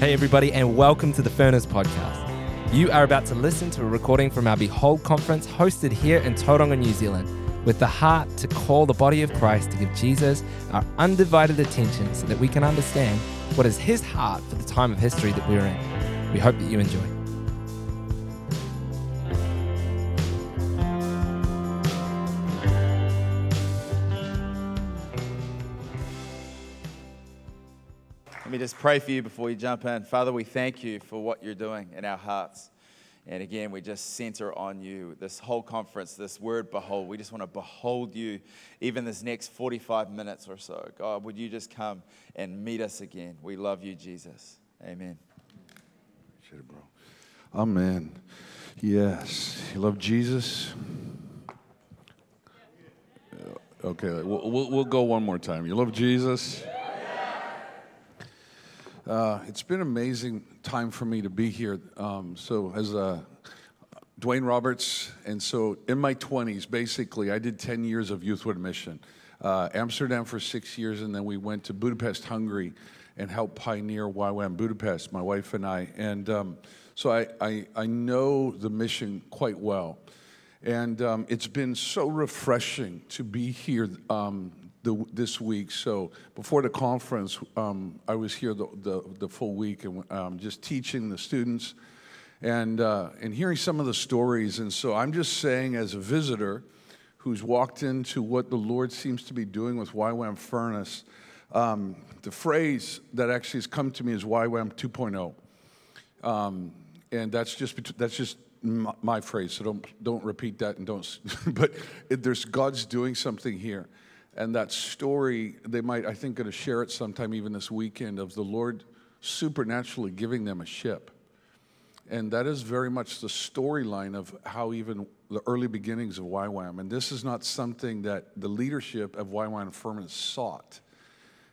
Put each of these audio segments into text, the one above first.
Hey, everybody, and welcome to the Furnace Podcast. You are about to listen to a recording from our Behold conference hosted here in Tauranga, New Zealand, with the heart to call the body of Christ to give Jesus our undivided attention so that we can understand what is his heart for the time of history that we're in. We hope that you enjoy. Just pray for you before you jump in. Father, we thank you for what you're doing in our hearts. And again, we just center on you. This whole conference, this word behold, we just want to behold you even this next 45 minutes or so. God, would you just come and meet us again? We love you, Jesus. Amen. Bro. Amen. Yes. You love Jesus? Okay, we'll, we'll, we'll go one more time. You love Jesus? Uh, it's been an amazing time for me to be here. Um, so, as uh, Dwayne Roberts, and so in my 20s, basically, I did 10 years of Youth With A Mission. Uh, Amsterdam for six years, and then we went to Budapest, Hungary, and helped pioneer YWAM Budapest, my wife and I. And um, so I, I, I know the mission quite well. And um, it's been so refreshing to be here um, the, this week. So before the conference, um, I was here the, the, the full week and um, just teaching the students and, uh, and hearing some of the stories. And so I'm just saying, as a visitor who's walked into what the Lord seems to be doing with YWAM Furnace, um, the phrase that actually has come to me is YWAM 2.0. Um, and that's just, that's just my, my phrase, so don't, don't repeat that and don't, but it, there's God's doing something here. And that story, they might, I think, going to share it sometime even this weekend of the Lord supernaturally giving them a ship. And that is very much the storyline of how even the early beginnings of YWAM. And this is not something that the leadership of YWAM Furnace sought.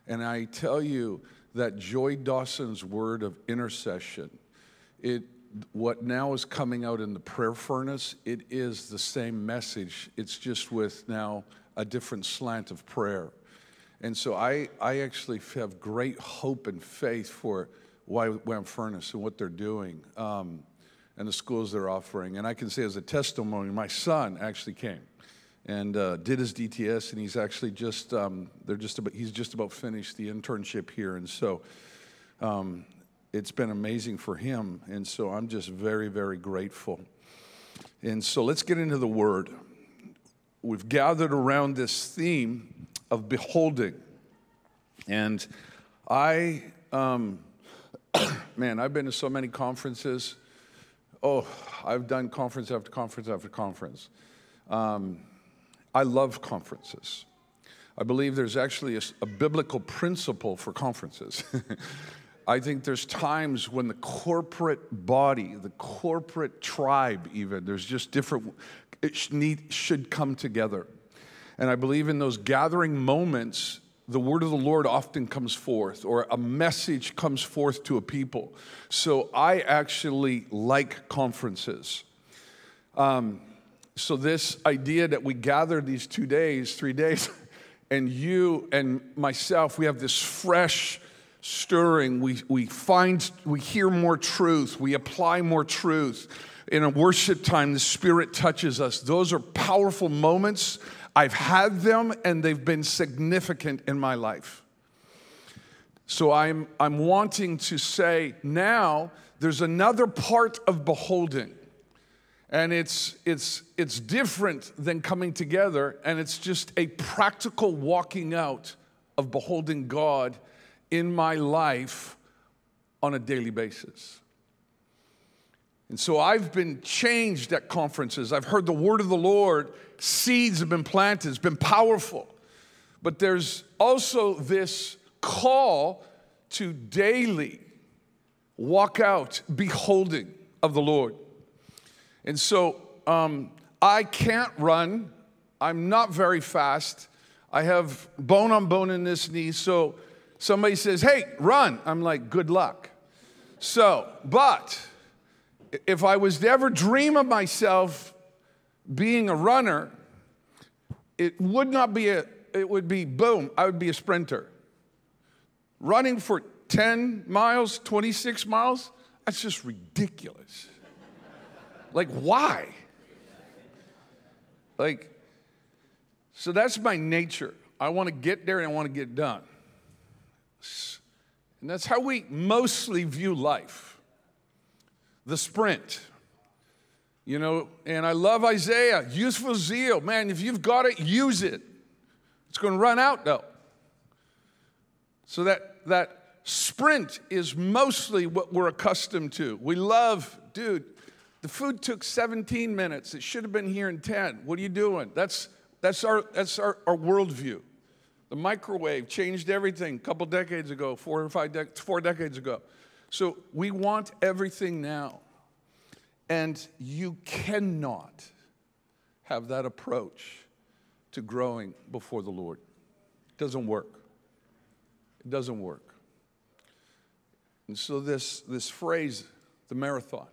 And I tell you that Joy Dawson's word of intercession, it what now is coming out in the prayer furnace, it is the same message. It's just with now a different slant of prayer. And so I, I actually have great hope and faith for YWAM Furnace and what they're doing um, and the schools they're offering. And I can say as a testimony, my son actually came and uh, did his DTS, and he's actually just um, they're just about he's just about finished the internship here, and so um, it's been amazing for him, and so I'm just very very grateful. And so let's get into the word. We've gathered around this theme of beholding, and I, um, man, I've been to so many conferences. Oh, I've done conference after conference after conference. Um, I love conferences. I believe there's actually a, a biblical principle for conferences. I think there's times when the corporate body, the corporate tribe, even, there's just different, it need, should come together. And I believe in those gathering moments, the word of the Lord often comes forth, or a message comes forth to a people. So I actually like conferences. Um, so, this idea that we gather these two days, three days, and you and myself, we have this fresh stirring. We, we find, we hear more truth, we apply more truth. In a worship time, the Spirit touches us. Those are powerful moments. I've had them, and they've been significant in my life. So, I'm, I'm wanting to say now there's another part of beholding and it's it's it's different than coming together and it's just a practical walking out of beholding god in my life on a daily basis and so i've been changed at conferences i've heard the word of the lord seeds have been planted it's been powerful but there's also this call to daily walk out beholding of the lord and so um, I can't run. I'm not very fast. I have bone on bone in this knee. So somebody says, hey, run. I'm like, good luck. So, but if I was to ever dream of myself being a runner, it would not be a, it would be boom, I would be a sprinter. Running for 10 miles, 26 miles? That's just ridiculous. like, why? Like, so that's my nature. I want to get there and I want to get done. And that's how we mostly view life the sprint. You know, and I love Isaiah, useful zeal. Man, if you've got it, use it. It's going to run out though. So that that sprint is mostly what we're accustomed to. We love, dude, the food took 17 minutes. It should have been here in 10. What are you doing? That's that's our that's our, our worldview. The microwave changed everything a couple decades ago, four or five de- four decades ago. So we want everything now. And you cannot have that approach to growing before the Lord. It doesn't work. It doesn't work. And so this, this phrase, the marathon,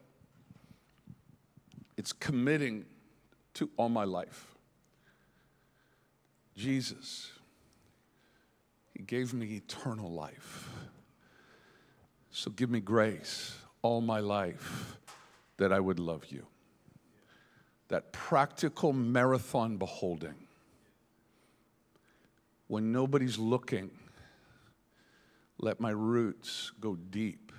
it's committing to all my life. Jesus, He gave me eternal life. So give me grace all my life that I would love you. That practical marathon beholding. When nobody's looking, let my roots go deep.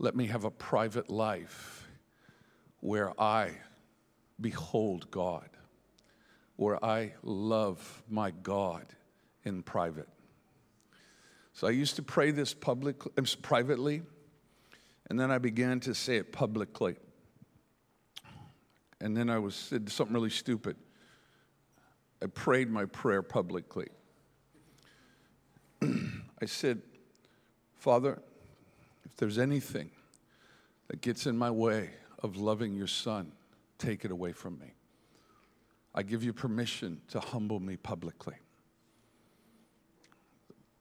Let me have a private life where I behold God, where I love my God in private. So I used to pray this publicly, uh, privately and then I began to say it publicly. And then I was said something really stupid. I prayed my prayer publicly. I said, Father, if there's anything that gets in my way of loving your son, take it away from me. I give you permission to humble me publicly.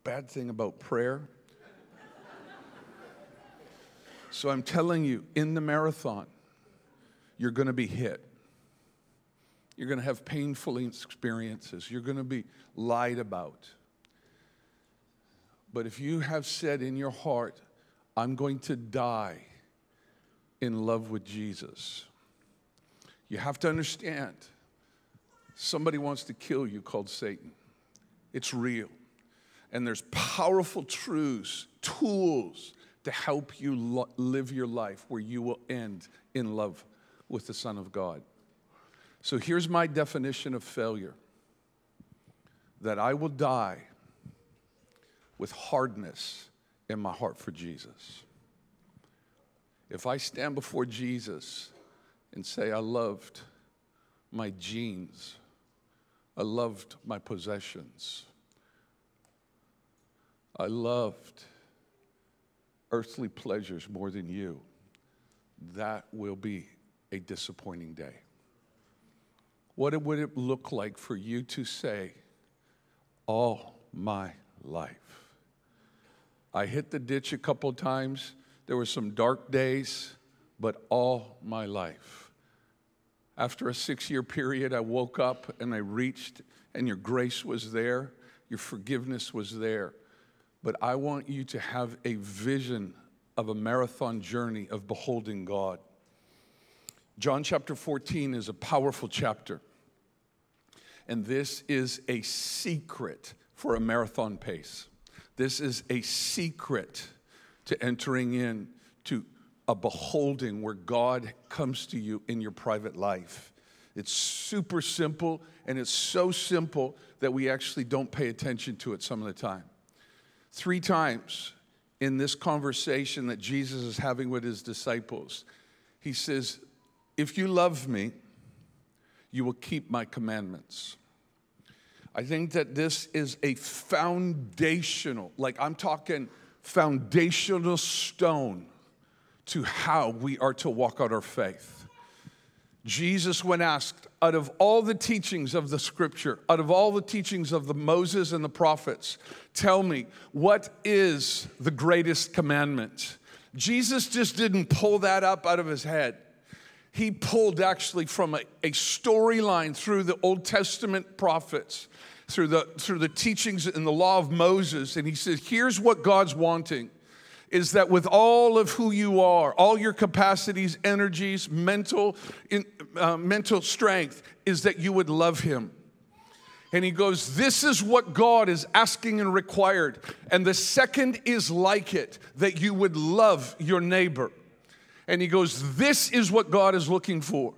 Bad thing about prayer so I'm telling you, in the marathon, you're going to be hit. You're going to have painful experiences. You're going to be lied about. But if you have said in your heart, I'm going to die in love with Jesus, you have to understand somebody wants to kill you called Satan. It's real. And there's powerful truths, tools to help you lo- live your life where you will end in love with the Son of God. So here's my definition of failure that I will die with hardness in my heart for Jesus. If I stand before Jesus and say, I loved my jeans, I loved my possessions, I loved earthly pleasures more than you, that will be a disappointing day. What would it look like for you to say, All my life? I hit the ditch a couple of times. There were some dark days, but all my life. After a six year period, I woke up and I reached, and your grace was there, your forgiveness was there but I want you to have a vision of a marathon journey of beholding God. John chapter 14 is a powerful chapter. And this is a secret for a marathon pace. This is a secret to entering in to a beholding where God comes to you in your private life. It's super simple, and it's so simple that we actually don't pay attention to it some of the time. Three times in this conversation that Jesus is having with his disciples, he says, If you love me, you will keep my commandments. I think that this is a foundational, like I'm talking foundational stone to how we are to walk out our faith. Jesus, when asked, out of all the teachings of the scripture, out of all the teachings of the Moses and the prophets, tell me, what is the greatest commandment? Jesus just didn't pull that up out of his head. He pulled actually from a, a storyline through the Old Testament prophets through the, through the teachings in the law of Moses. And he said, Here's what God's wanting is that with all of who you are, all your capacities, energies, mental, in, uh, mental strength, is that you would love him. And he goes, This is what God is asking and required. And the second is like it, that you would love your neighbor. And he goes, This is what God is looking for.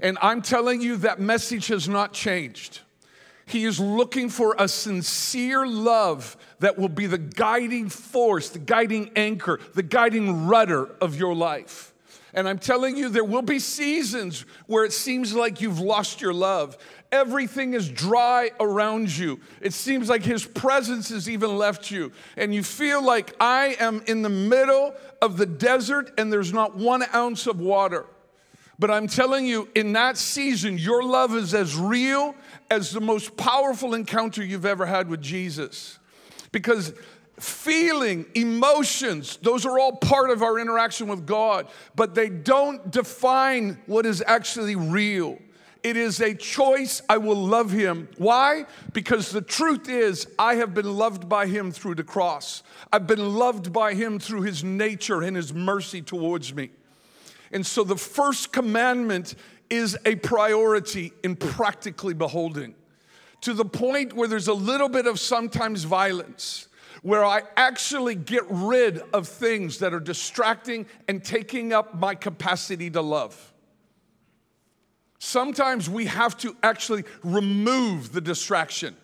And I'm telling you, that message has not changed. He is looking for a sincere love that will be the guiding force, the guiding anchor, the guiding rudder of your life. And I'm telling you, there will be seasons where it seems like you've lost your love. Everything is dry around you. It seems like His presence has even left you. And you feel like I am in the middle of the desert and there's not one ounce of water. But I'm telling you, in that season, your love is as real as the most powerful encounter you've ever had with Jesus. Because feeling, emotions, those are all part of our interaction with God, but they don't define what is actually real. It is a choice. I will love him. Why? Because the truth is, I have been loved by him through the cross. I've been loved by him through his nature and his mercy towards me. And so the first commandment is a priority in practically beholding to the point where there's a little bit of sometimes violence, where I actually get rid of things that are distracting and taking up my capacity to love. Sometimes we have to actually remove the distraction,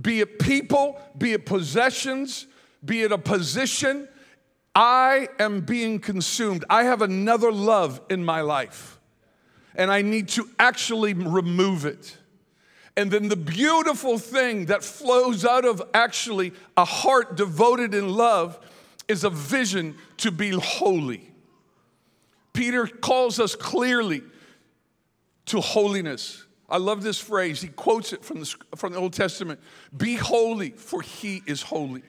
be it people, be it possessions, be it a position. I am being consumed. I have another love in my life and I need to actually remove it. And then the beautiful thing that flows out of actually a heart devoted in love is a vision to be holy. Peter calls us clearly to holiness. I love this phrase. He quotes it from the, from the Old Testament Be holy, for he is holy.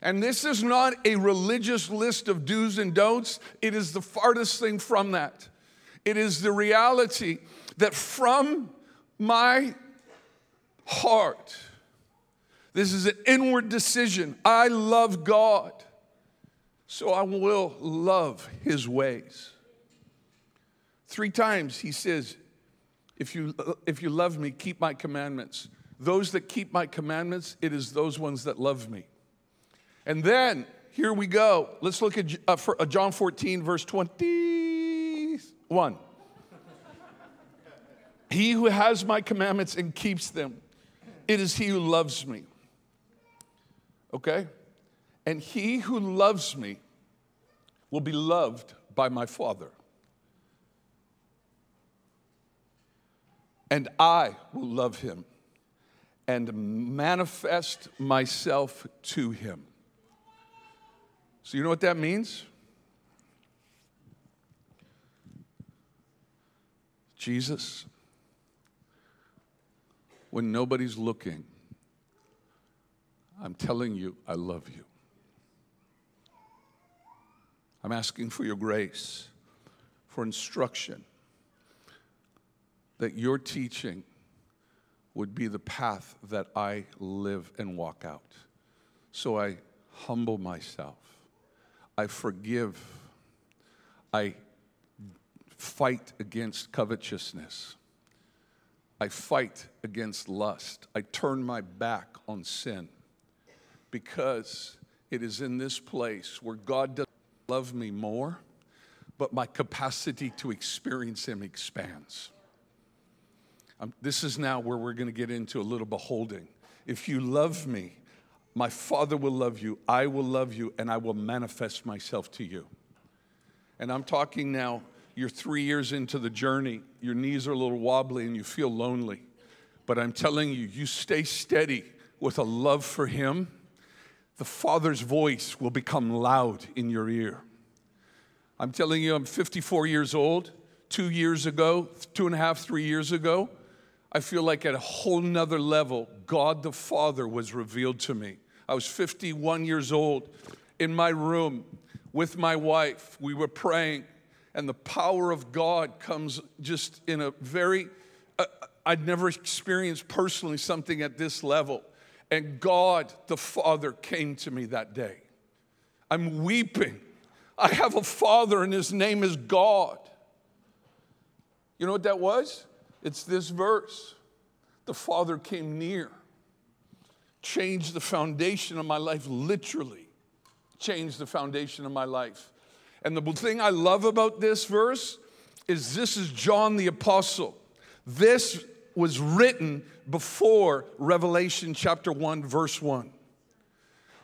And this is not a religious list of do's and don'ts, it is the farthest thing from that. It is the reality that from my heart, this is an inward decision. I love God, so I will love his ways. Three times he says, if you, if you love me, keep my commandments. Those that keep my commandments, it is those ones that love me. And then, here we go. Let's look at uh, uh John 14, verse 20. 1. he who has my commandments and keeps them, it is he who loves me. Okay? And he who loves me will be loved by my Father. And I will love him and manifest myself to him. So, you know what that means? Jesus, when nobody's looking, I'm telling you, I love you. I'm asking for your grace, for instruction, that your teaching would be the path that I live and walk out. So I humble myself, I forgive, I fight against covetousness. I fight against lust. I turn my back on sin because it is in this place where God doesn't love me more, but my capacity to experience Him expands. Um, this is now where we're going to get into a little beholding. If you love me, my Father will love you, I will love you, and I will manifest myself to you. And I'm talking now you're three years into the journey, your knees are a little wobbly, and you feel lonely. But I'm telling you, you stay steady with a love for Him, the Father's voice will become loud in your ear. I'm telling you, I'm 54 years old. Two years ago, two and a half, three years ago, I feel like at a whole nother level, God the Father was revealed to me. I was 51 years old in my room with my wife. We were praying and the power of God comes just in a very, uh, I'd never experienced personally something at this level. And God the Father came to me that day. I'm weeping. I have a father, and his name is God. You know what that was? It's this verse. The Father came near, changed the foundation of my life, literally, changed the foundation of my life. And the thing I love about this verse is this is John the Apostle. This was written before Revelation chapter 1, verse 1.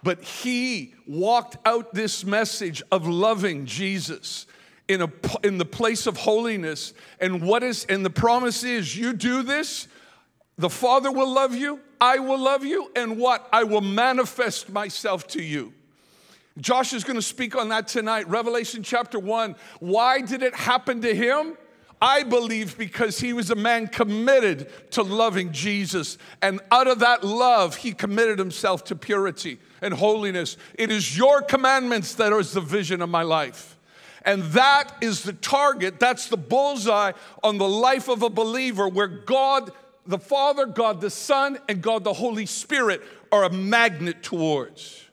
But he walked out this message of loving Jesus in, a, in the place of holiness. And what is, and the promise is you do this, the Father will love you, I will love you, and what? I will manifest myself to you. Josh is going to speak on that tonight. Revelation chapter 1. Why did it happen to him? I believe because he was a man committed to loving Jesus. And out of that love, he committed himself to purity and holiness. It is your commandments that is the vision of my life. And that is the target, that's the bullseye on the life of a believer where God, the Father, God the Son, and God the Holy Spirit are a magnet towards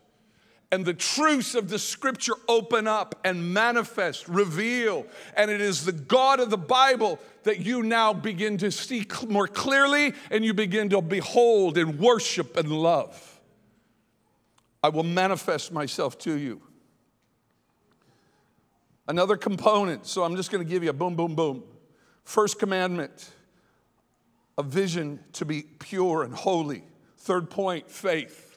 and the truths of the scripture open up and manifest, reveal. And it is the God of the Bible that you now begin to see more clearly and you begin to behold and worship and love. I will manifest myself to you. Another component, so I'm just going to give you a boom, boom, boom. First commandment, a vision to be pure and holy. Third point, faith.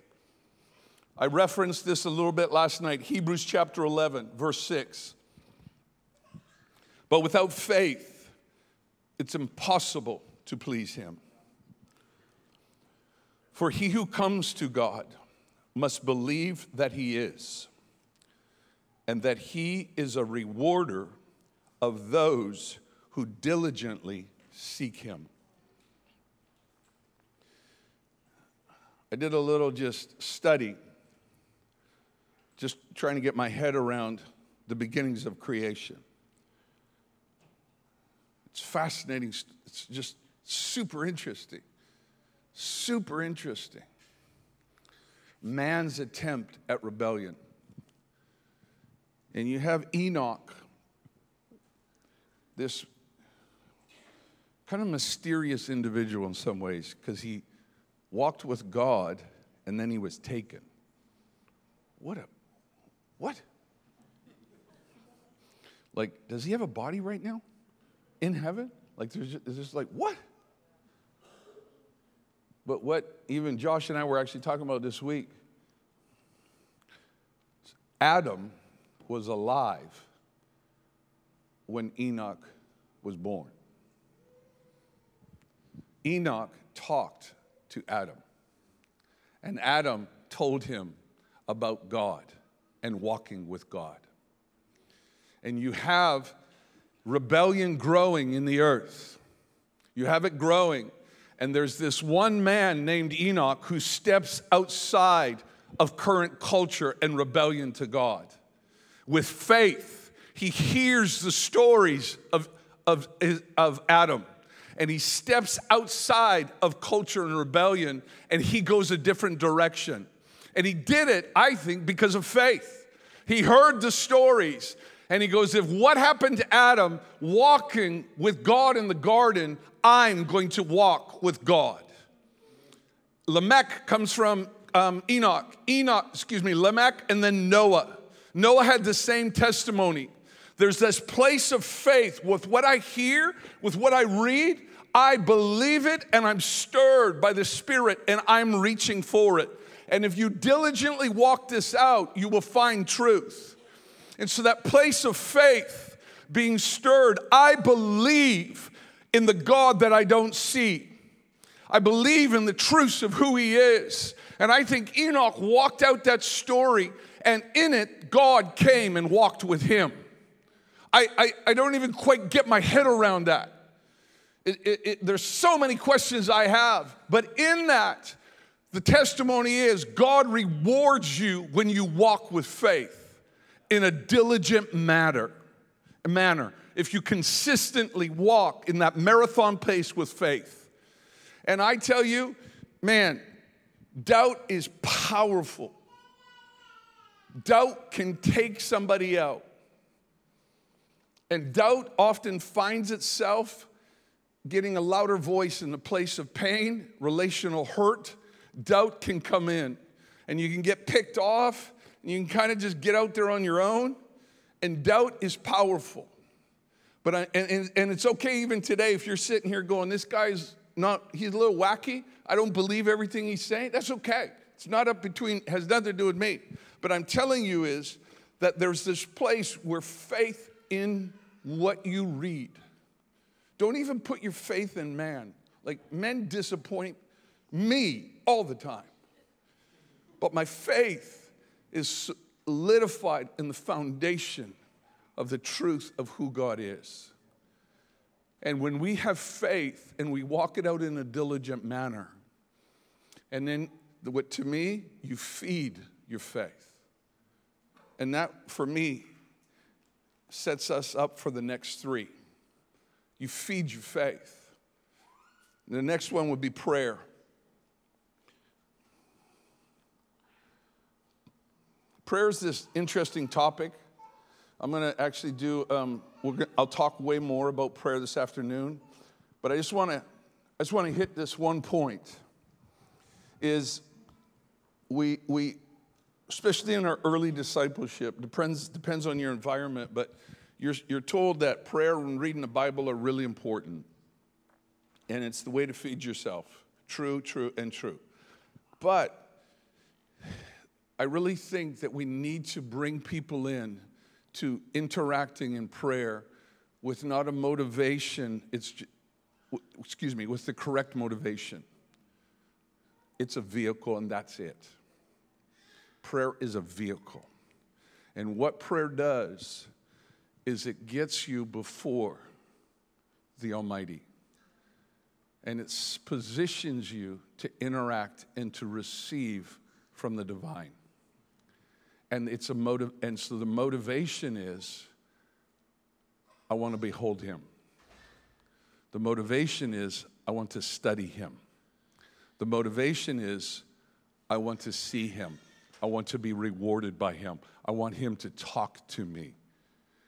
I referenced this a little bit last night, Hebrews chapter 11, verse 6. But without faith, it's impossible to please him. For he who comes to God must believe that he is, and that he is a rewarder of those who diligently seek him. I did a little just study just trying to get my head around the beginnings of creation. It's fascinating. It's just super interesting. Super interesting. Man's attempt at rebellion. And you have Enoch, this kind of mysterious individual in some ways, because he walked with God and then he was taken. What a what? Like, does he have a body right now in heaven? Like, there's just, it's just like, what? But what even Josh and I were actually talking about this week Adam was alive when Enoch was born. Enoch talked to Adam, and Adam told him about God and walking with God. And you have rebellion growing in the earth. You have it growing. And there's this one man named Enoch who steps outside of current culture and rebellion to God. With faith, he hears the stories of, of, of Adam and he steps outside of culture and rebellion and he goes a different direction. And he did it, I think, because of faith. He heard the stories and he goes, If what happened to Adam walking with God in the garden, I'm going to walk with God. Lamech comes from um, Enoch. Enoch, excuse me, Lamech, and then Noah. Noah had the same testimony. There's this place of faith with what I hear, with what I read. I believe it and I'm stirred by the Spirit and I'm reaching for it. And if you diligently walk this out, you will find truth. And so, that place of faith being stirred, I believe in the God that I don't see. I believe in the truths of who He is. And I think Enoch walked out that story, and in it, God came and walked with him. I, I, I don't even quite get my head around that. It, it, it, there's so many questions I have, but in that, the testimony is God rewards you when you walk with faith in a diligent manner. manner. If you consistently walk in that marathon pace with faith, And I tell you, man, doubt is powerful. Doubt can take somebody out. And doubt often finds itself getting a louder voice in the place of pain, relational hurt. Doubt can come in, and you can get picked off, and you can kind of just get out there on your own. And doubt is powerful. But I, and, and, it's okay even today if you're sitting here going, this guy's not, he's a little wacky. I don't believe everything he's saying. That's okay. It's not up between, has nothing to do with me. But I'm telling you is that there's this place where faith in what you read. Don't even put your faith in man. Like men disappoint me all the time. But my faith is solidified in the foundation of the truth of who God is. And when we have faith and we walk it out in a diligent manner, and then what to me, you feed your faith. And that, for me, sets us up for the next three. You feed your faith. The next one would be prayer. Prayer is this interesting topic. I'm going to actually do, um, gonna, I'll talk way more about prayer this afternoon, but I just want to, I just want to hit this one point is we, we, especially in our early discipleship, depends, depends on your environment, but you're, you're told that prayer and reading the Bible are really important. And it's the way to feed yourself. True, true, and true. But I really think that we need to bring people in to interacting in prayer with not a motivation, it's, excuse me, with the correct motivation. It's a vehicle and that's it. Prayer is a vehicle. And what prayer does is it gets you before the Almighty. And it positions you to interact and to receive from the divine. And it's a motive, and so the motivation is I want to behold him. The motivation is I want to study him. The motivation is I want to see him. I want to be rewarded by him. I want him to talk to me.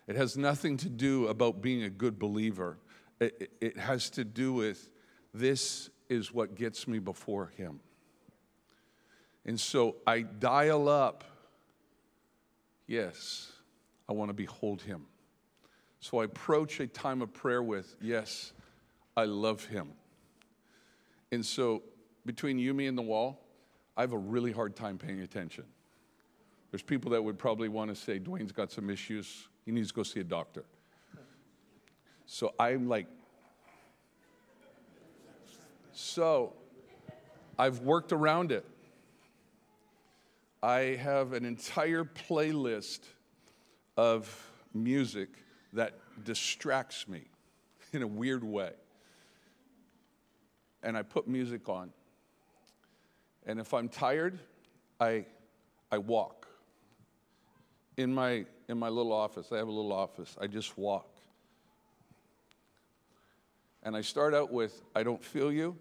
It has nothing to do about being a good believer. It, it has to do with this is what gets me before him. And so I dial up Yes, I want to behold him. So I approach a time of prayer with, Yes, I love him. And so between you, me, and the wall, I have a really hard time paying attention. There's people that would probably want to say, Dwayne's got some issues, he needs to go see a doctor. So I'm like, so I've worked around it. I have an entire playlist of music that distracts me in a weird way. And I put music on. And if I'm tired, I, I walk. In my, in my little office, I have a little office, I just walk. And I start out with, I don't feel you.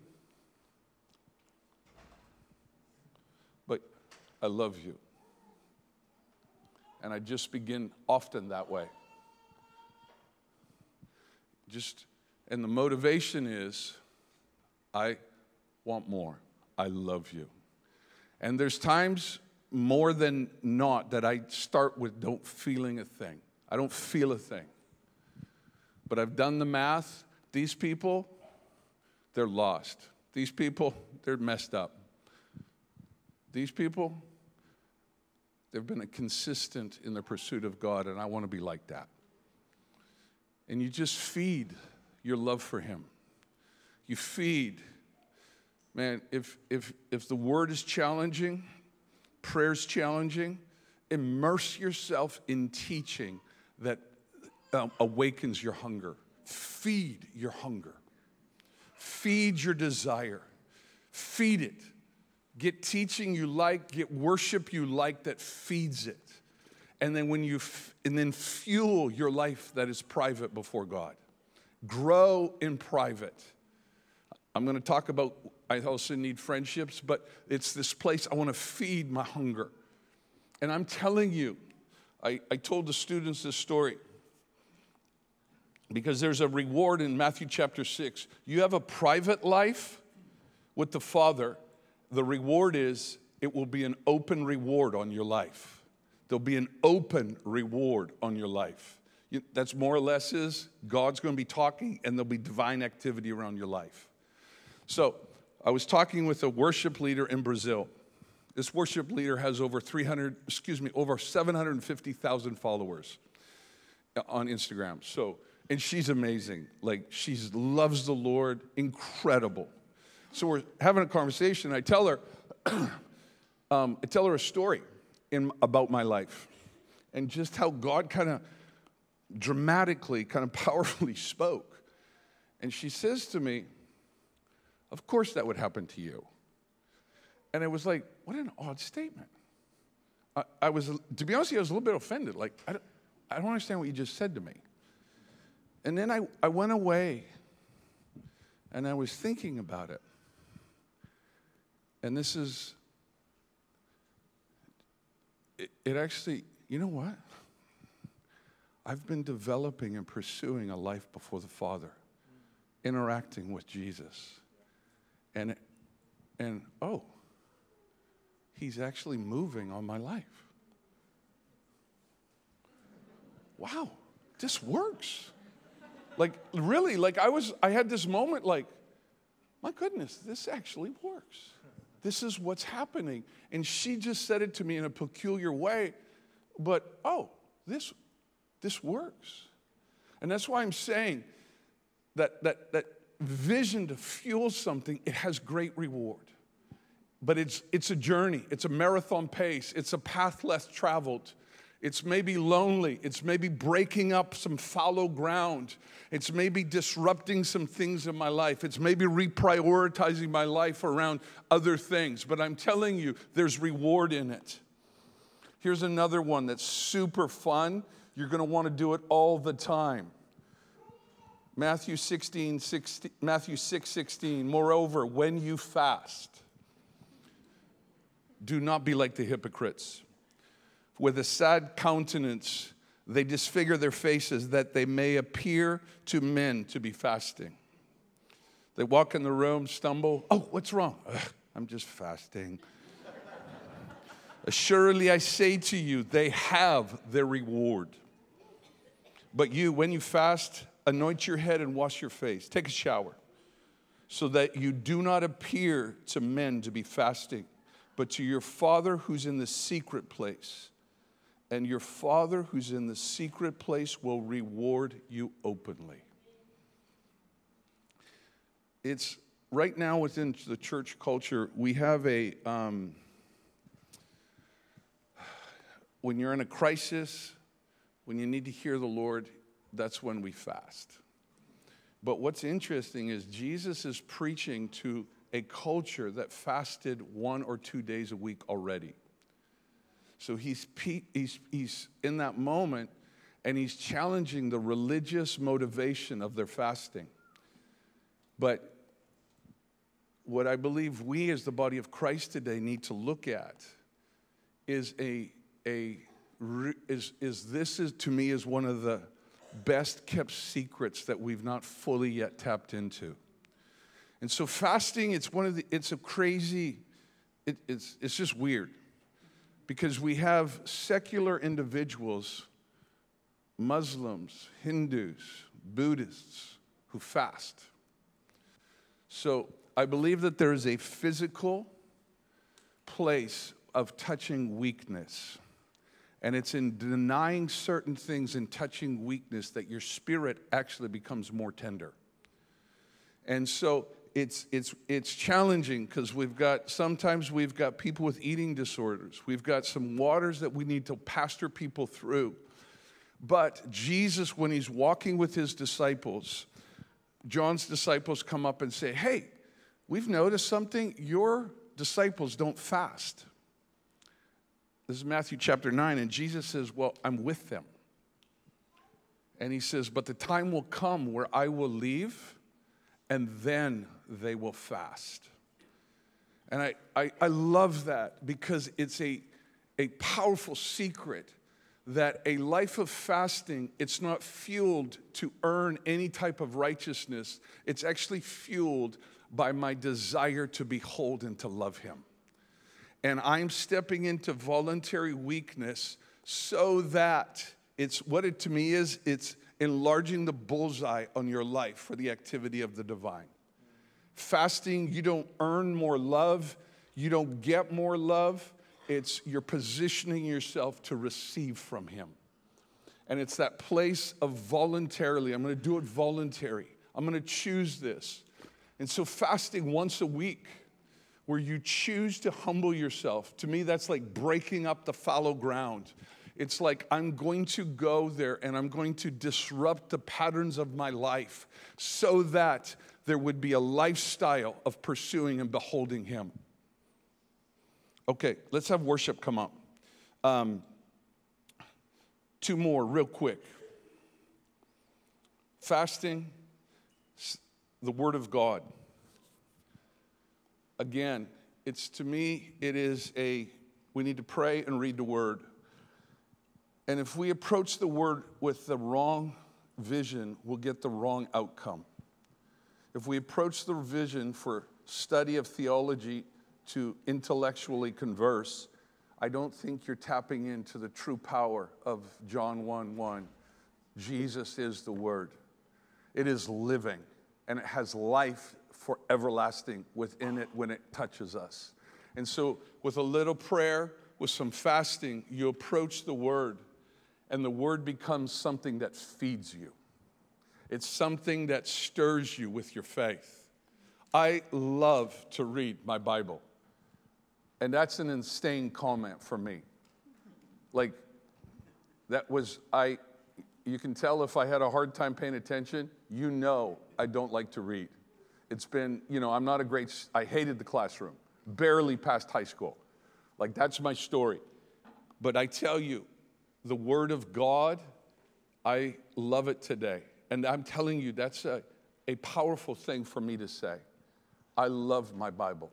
I love you. And I just begin often that way. Just, and the motivation is I want more. I love you. And there's times more than not that I start with don't feeling a thing. I don't feel a thing. But I've done the math. These people, they're lost. These people, they're messed up. These people, they've been consistent in their pursuit of God, and I want to be like that. And you just feed your love for Him. You feed. Man, if, if, if the word is challenging, prayer's challenging, immerse yourself in teaching that um, awakens your hunger. Feed your hunger. Feed your desire. Feed it. Get teaching you like, get worship you like that feeds it. And then when you f- and then fuel your life that is private before God. Grow in private. I'm going to talk about, I also need friendships, but it's this place I want to feed my hunger. And I'm telling you, I, I told the students this story because there's a reward in Matthew chapter 6. You have a private life with the Father, the reward is it will be an open reward on your life. There'll be an open reward on your life. That's more or less is God's going to be talking and there'll be divine activity around your life. So, I was talking with a worship leader in Brazil. This worship leader has over 300, excuse me, over 750,000 followers on Instagram. So, and she's amazing. Like, she loves the Lord, incredible. So, we're having a conversation. I tell her, um, I tell her a story in, about my life and just how God kind of dramatically, kind of powerfully spoke. And she says to me, Of course that would happen to you. And it was like, What an odd statement. I, I was, to be honest, I was a little bit offended. Like, I don't, I don't understand what you just said to me. And then I, I went away and I was thinking about it. And this is, it, it actually, you know what? I've been developing and pursuing a life before the Father, interacting with Jesus. And, and oh, He's actually moving on my life. Wow, this works. Like, really, like I was, I had this moment like, my goodness, this actually works. This is what's happening. And she just said it to me in a peculiar way, but oh, this, this works. And that's why I'm saying that, that, that vision to fuel something, it has great reward. But it's, it's a journey, it's a marathon pace, it's a path less traveled. It's maybe lonely. It's maybe breaking up some fallow ground. It's maybe disrupting some things in my life. It's maybe reprioritizing my life around other things. But I'm telling you, there's reward in it. Here's another one that's super fun. You're going to want to do it all the time. Matthew 16, 16, Matthew 6, 16. Moreover, when you fast, do not be like the hypocrites with a sad countenance, they disfigure their faces that they may appear to men to be fasting. They walk in the room, stumble. Oh, what's wrong? Ugh, I'm just fasting. Assuredly, I say to you, they have their reward. But you, when you fast, anoint your head and wash your face. Take a shower so that you do not appear to men to be fasting, but to your Father who's in the secret place and your Father who's in the secret place will reward you openly. It's right now within the church culture, we have a, um, when you're in a crisis, when you need to hear the Lord, that's when we fast. But what's interesting is Jesus is preaching to a culture that fasted one or two days a week already. So he's, he's, he's in that moment and he's challenging the religious motivation of their fasting. But what I believe we as the body of Christ today need to look at is a, a is, is this is to me is one of the best kept secrets that we've not fully yet tapped into. And so fasting, it's one of the, it's a crazy, it, it's, it's just weird because we have secular individuals, Muslims, Hindus, Buddhists, who fast. So I believe that there is a physical place of touching weakness. And it's in denying certain things and touching weakness that your spirit actually becomes more tender. And so it's, it's, it's challenging because we've got, sometimes we've got people with eating disorders. We've got some waters that we need to pastor people through. But Jesus, when he's walking with his disciples, John's disciples come up and say, Hey, we've noticed something. Your disciples don't fast. This is Matthew chapter 9, and Jesus says, Well, I'm with them. And he says, But the time will come where I will leave, and then they will fast. And I, I, I love that because it's a, a powerful secret that a life of fasting it's not fueled to earn any type of righteousness. It's actually fueled by my desire to behold and to love him. And i'm stepping into voluntary weakness so that it's what it to me is it's enlarging the bullseye on your life for the activity of the divine fasting you don't earn more love you don't get more love it's you're positioning yourself to receive from Him. And it's that place of voluntarily, I'm gonna do it voluntary. I'm gonna choose this. And so, fasting once a week, where you choose to humble yourself, to me, that's like breaking up the fallow ground. It's like I'm going to go there and I'm going to disrupt the patterns of my life so that there would be a lifestyle of pursuing and beholding Him. Okay, let's have worship come up. Um, two more, real quick. Fasting, the Word of God. Again, it's to me, it is a, we need to pray and read the Word. And if we approach the Word with the wrong vision, we'll get the wrong outcome. If we approach the vision for study of theology to intellectually converse, I don't think you're tapping into the true power of John 1 1. Jesus is the Word. It is living and it has life for everlasting within it when it touches us. And so, with a little prayer, with some fasting, you approach the Word, and the Word becomes something that feeds you. It's something that stirs you with your faith. I love to read my Bible. And that's an insane comment for me. Like, that was, I, you can tell if I had a hard time paying attention, you know I don't like to read. It's been, you know, I'm not a great, I hated the classroom, barely passed high school. Like, that's my story. But I tell you, the Word of God, I love it today. And I'm telling you, that's a, a powerful thing for me to say. I love my Bible.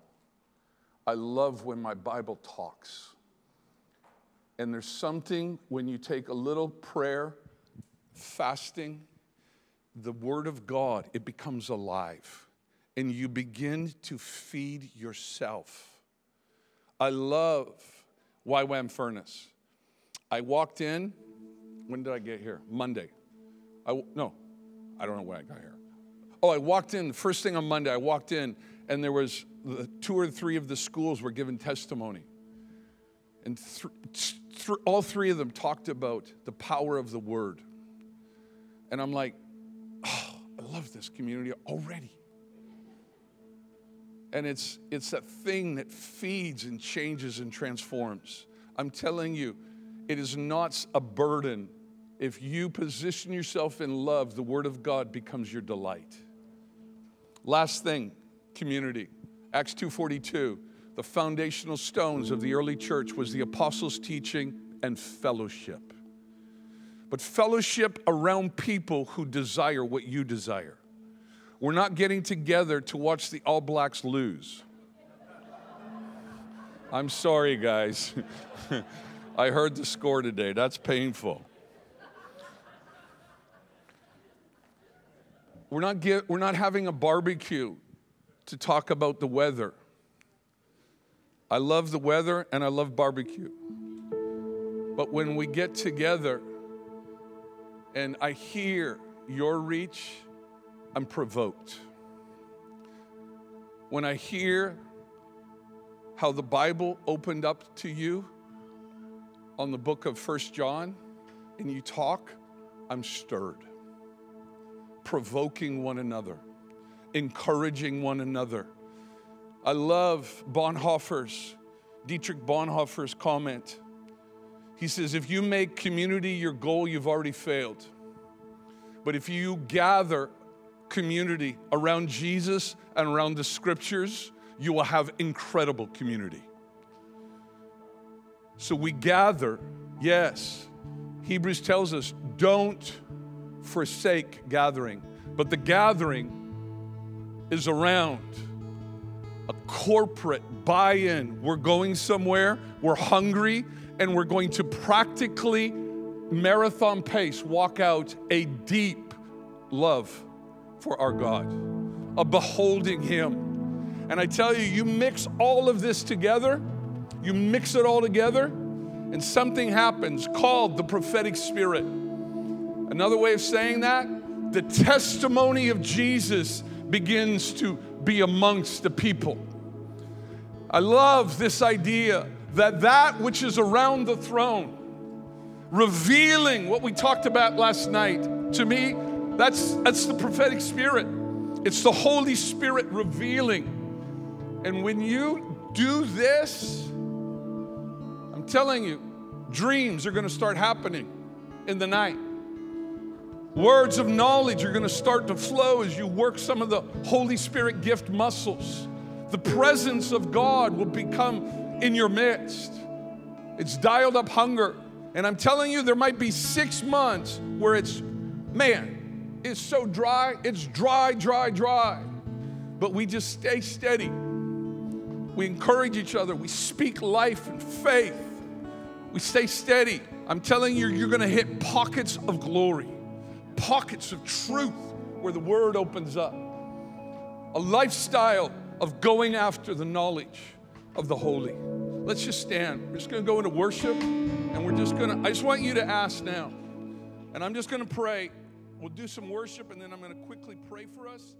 I love when my Bible talks. And there's something when you take a little prayer, fasting, the Word of God, it becomes alive. And you begin to feed yourself. I love YWAM Furnace. I walked in, when did I get here? Monday. I, no, I don't know when I got here. Oh, I walked in, the first thing on Monday, I walked in, and there was the two or three of the schools were given testimony. And th- th- all three of them talked about the power of the word. And I'm like, oh, I love this community already. And it's, it's that thing that feeds and changes and transforms. I'm telling you, it is not a burden. If you position yourself in love, the Word of God becomes your delight. Last thing, community. Acts 2:42, the foundational stones of the early church was the apostles' teaching and fellowship. But fellowship around people who desire what you desire. We're not getting together to watch the All Blacks lose. I'm sorry, guys. I heard the score today. That's painful. We're not, get, we're not having a barbecue to talk about the weather. I love the weather and I love barbecue. But when we get together and I hear your reach, I'm provoked. When I hear how the Bible opened up to you on the book of First John and you talk, I'm stirred. Provoking one another encouraging one another. I love Bonhoeffer's, Dietrich Bonhoeffer's comment. He says, if you make community your goal, you've already failed. But if you gather community around Jesus and around the scriptures, you will have incredible community. So we gather, yes. Hebrews tells us, don't forsake gathering. But the gathering is around a corporate buy in. We're going somewhere, we're hungry, and we're going to practically marathon pace walk out a deep love for our God, a beholding Him. And I tell you, you mix all of this together, you mix it all together, and something happens called the prophetic spirit. Another way of saying that, the testimony of Jesus begins to be amongst the people. I love this idea that that which is around the throne, revealing what we talked about last night, to me, that's, that's the prophetic spirit. It's the Holy Spirit revealing. And when you do this, I'm telling you, dreams are going to start happening in the night. Words of knowledge are going to start to flow as you work some of the Holy Spirit gift muscles. The presence of God will become in your midst. It's dialed up hunger. And I'm telling you, there might be six months where it's, man, it's so dry. It's dry, dry, dry. But we just stay steady. We encourage each other. We speak life and faith. We stay steady. I'm telling you, you're going to hit pockets of glory pockets of truth where the word opens up. A lifestyle of going after the knowledge of the holy. Let's just stand. We're just going to go into worship and we're just going to, I just want you to ask now. And I'm just going to pray. We'll do some worship and then I'm going to quickly pray for us.